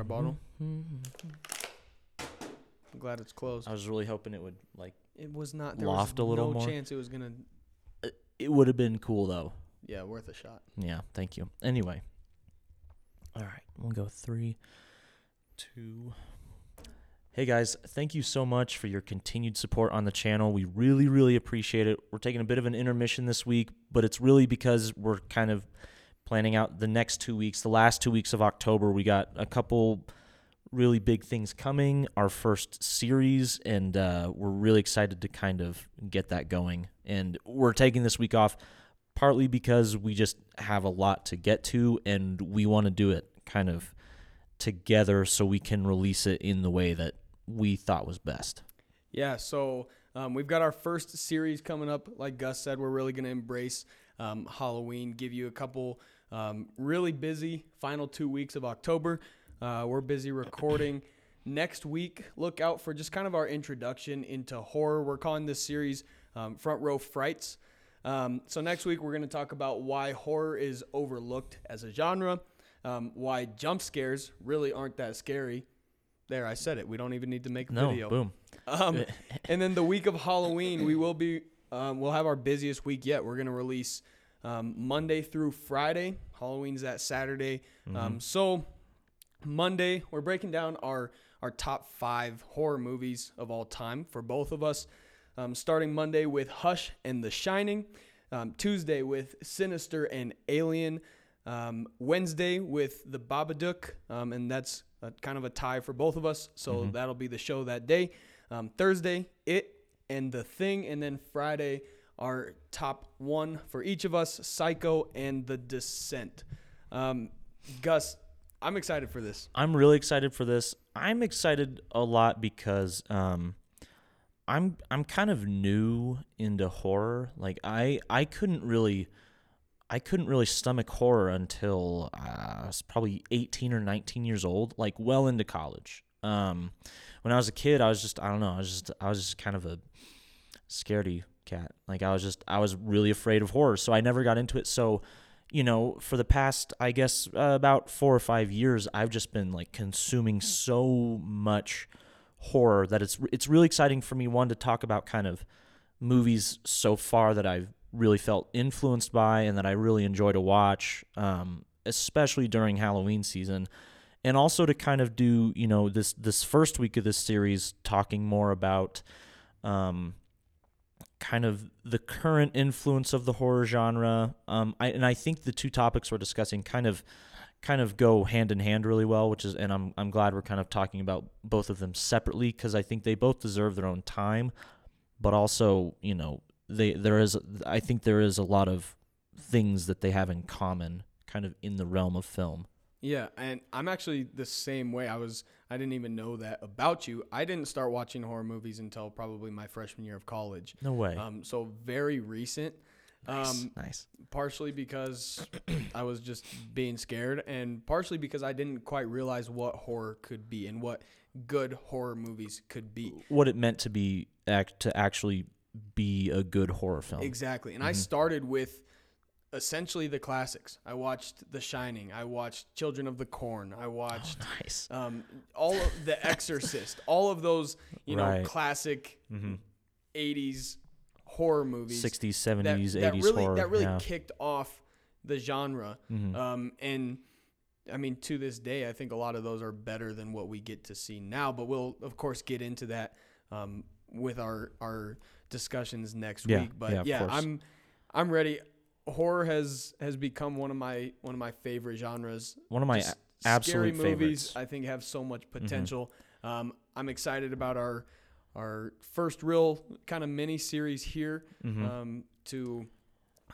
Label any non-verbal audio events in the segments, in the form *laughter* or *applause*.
water bottle. Mm-hmm. I'm glad it's closed. I was really hoping it would like. It was not. There Loft was a little no more? chance it was gonna. It would have been cool though. Yeah, worth a shot. Yeah, thank you. Anyway. All right, we'll go three, two. Hey guys, thank you so much for your continued support on the channel. We really, really appreciate it. We're taking a bit of an intermission this week, but it's really because we're kind of planning out the next two weeks. The last two weeks of October, we got a couple really big things coming. Our first series, and uh, we're really excited to kind of get that going. And we're taking this week off partly because we just have a lot to get to and we want to do it kind of together so we can release it in the way that we thought was best. Yeah, so um, we've got our first series coming up. Like Gus said, we're really going to embrace um, Halloween, give you a couple um, really busy final two weeks of October. Uh, we're busy recording. Next week, look out for just kind of our introduction into horror. We're calling this series um, Front Row Frights. Um, so next week, we're going to talk about why horror is overlooked as a genre, um, why jump scares really aren't that scary. There, I said it. We don't even need to make a No, video. boom. Um, *laughs* and then the week of Halloween, we will be um, we'll have our busiest week yet. We're gonna release um, Monday through Friday. Halloween's that Saturday. Um, so Monday, we're breaking down our our top five horror movies of all time for both of us. Um, starting Monday with Hush and The Shining. Um, Tuesday with Sinister and Alien. Um, Wednesday with The Babadook, um, and that's a, kind of a tie for both of us. So that'll be the show that day. Um, Thursday, It and The Thing, and then Friday, our top one for each of us, Psycho and The Descent. Um, Gus, I'm excited for this. I'm really excited for this. I'm excited a lot because um I'm I'm kind of new into horror. Like I I couldn't really I couldn't really stomach horror until uh, I was probably 18 or 19 years old, like well into college. Um, when I was a kid, I was just I don't know, I was just I was just kind of a scaredy cat. Like I was just I was really afraid of horror, so I never got into it. So, you know, for the past I guess uh, about 4 or 5 years, I've just been like consuming so much horror that it's it's really exciting for me one to talk about kind of movies so far that I've really felt influenced by and that I really enjoy to watch, um, especially during Halloween season, and also to kind of do you know this this first week of this series talking more about um, kind of the current influence of the horror genre. Um, I, and I think the two topics we're discussing kind of kind of go hand in hand really well, which is and I'm I'm glad we're kind of talking about both of them separately because I think they both deserve their own time, but also you know they there is I think there is a lot of things that they have in common kind of in the realm of film. Yeah, and I'm actually the same way. I was I didn't even know that about you. I didn't start watching horror movies until probably my freshman year of college. No way. Um, so very recent. nice. Um, nice. partially because *clears throat* I was just being scared, and partially because I didn't quite realize what horror could be and what good horror movies could be. What it meant to be act to actually be a good horror film. Exactly. And I started with essentially the classics. I watched The Shining. I watched Children of the Corn. I watched Nice. um, all of The Exorcist. *laughs* all of those, you know, Right. classic Mm-hmm. 80s horror movies. 60s, 70s, that 80s really, horror. That really yeah. kicked off the genre. Mhm. Um, and I mean, to this day, I think a lot of those are better than what we get to see now. But we'll, of course, get into that um, with our our discussions next Yeah, week. But yeah, yeah. I'm I'm ready. Horror has has become one of my one of my favorite genres. One of my Just a- absolute scary movies, favorites. I think, have so much Mm-hmm. potential. Um, I'm excited about our our first real kind of mini series here Mhm. um, to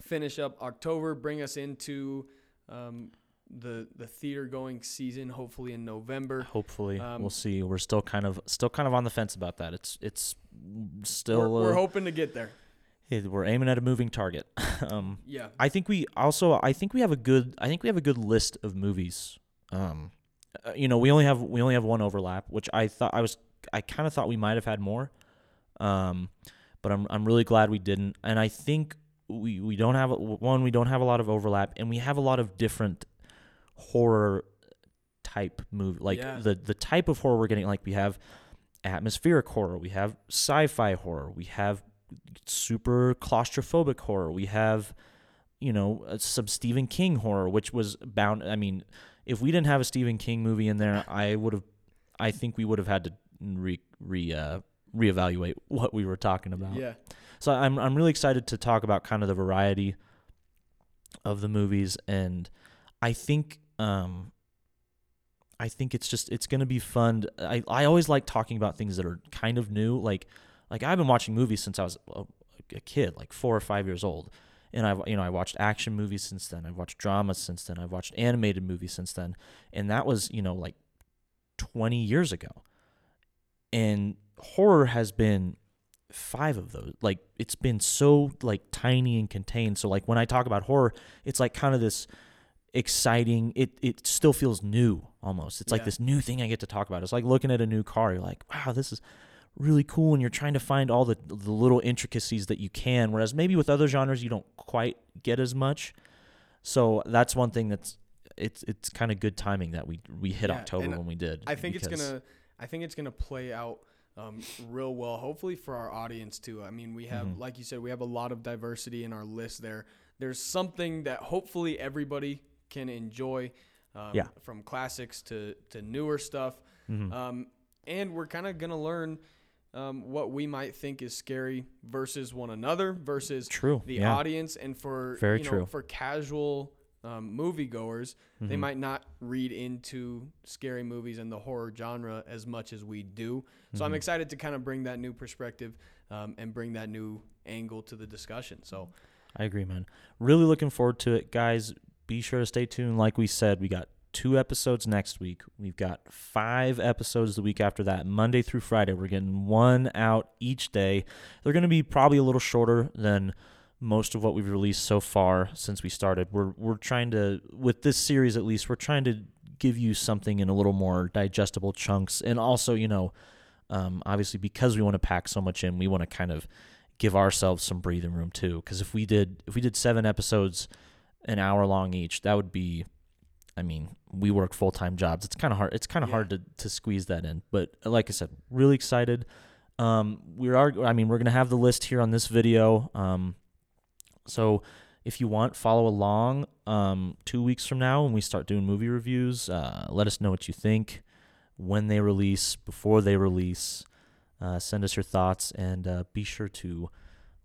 finish up October, bring us into um, the the theater going season, hopefully in November. Hopefully, um, we'll see. We're still kind of still kind of on the fence about that. It's it's still We're, we're uh, hoping to get there. We're aiming at a moving target. *laughs* um, Yeah. I think we also I think we have a good I think we have a good list of movies. Um, uh, you know, we only have we only have one overlap, which I thought I was I kind of thought we might have had more. Um, but I'm I'm really glad we didn't, and I think we we don't have one we don't have a lot of overlap, and we have a lot of different horror type movie, like Yeah. the the type of horror we're getting. Like we have atmospheric horror, we have sci-fi horror, we have super claustrophobic horror, we have you know some Stephen King horror, which was bound. I mean, if we didn't have a Stephen King movie in there, I would have. I think we would have had to re re uh, reevaluate *laughs* what we were talking about. Yeah. So I'm I'm really excited to talk about kind of the variety of the movies, and I think um, I think it's just it's gonna be fun. I I always like talking about things that are kind of new. Like like I've been watching movies since I was a, a kid, like four or five years old, and I've you know I watched action movies since then. I've watched dramas since then. I've watched animated movies since then, and that was you know like twenty years ago, and horror has been five of those. Like it's been so like tiny and contained. So like when i talk about horror it's like kind of this exciting it it still feels new almost. It's like this new thing i get to talk about. It's like looking at a new car you're like wow this is really cool and you're trying to find all the the little intricacies that you can whereas maybe with other genres you don't quite get as much so that's one thing that's it's it's kind of good timing that we we hit Yeah, october when we did I think it's gonna I think it's gonna play out um, real well. Hopefully for our audience too. I mean, we have Mhm. like you said, we have a lot of diversity in our list there. There's something that hopefully everybody can enjoy. Um, Yeah. From classics to to newer stuff, Mhm. um, and we're kind of gonna learn. Um, what we might think is scary versus one another versus true the yeah. audience and for Very you know, true. for casual um, moviegoers they Mhm. might not read into scary movies and the horror genre as much as we do so i'm Mhm. excited to kind of bring that new perspective um, and bring that new angle to the discussion so I agree, man. Really looking forward to it, guys. Be sure to stay tuned. Like we said, we got two episodes next week. We've got five episodes the week after that, Monday through Friday. We're getting one out each day. They're going to be probably a little shorter than most of what we've released so far since we started. We're we're trying to with this series at least, we're trying to give you something in a little more digestible chunks, and also you know, um, obviously because we want to pack so much in, we want to kind of give ourselves some breathing room too. Because if we did if we did seven episodes, an hour long each, that would be. I mean, we work full time jobs. It's kind of hard. It's kind of Yeah. hard to to squeeze that in. But like I said, really excited. Um, we are. I mean, we're gonna have the list here on this video. Um, so if you want, follow along. Um, two weeks from now, when we start doing movie reviews, uh, let us know what you think when they release, before they release. Uh, send us your thoughts and uh, be sure to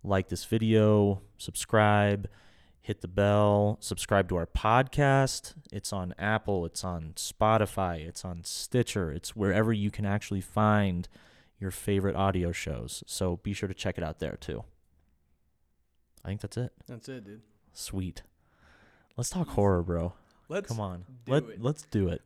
like this video, subscribe, hit the bell, subscribe to our podcast. It's on Apple, it's on Spotify, it's on Stitcher, it's wherever you can actually find your favorite audio shows. So be sure to check it out there too. I think that's it. that's it dude Sweet. Let's talk horror, bro. let's Come on. Let it. let's do it.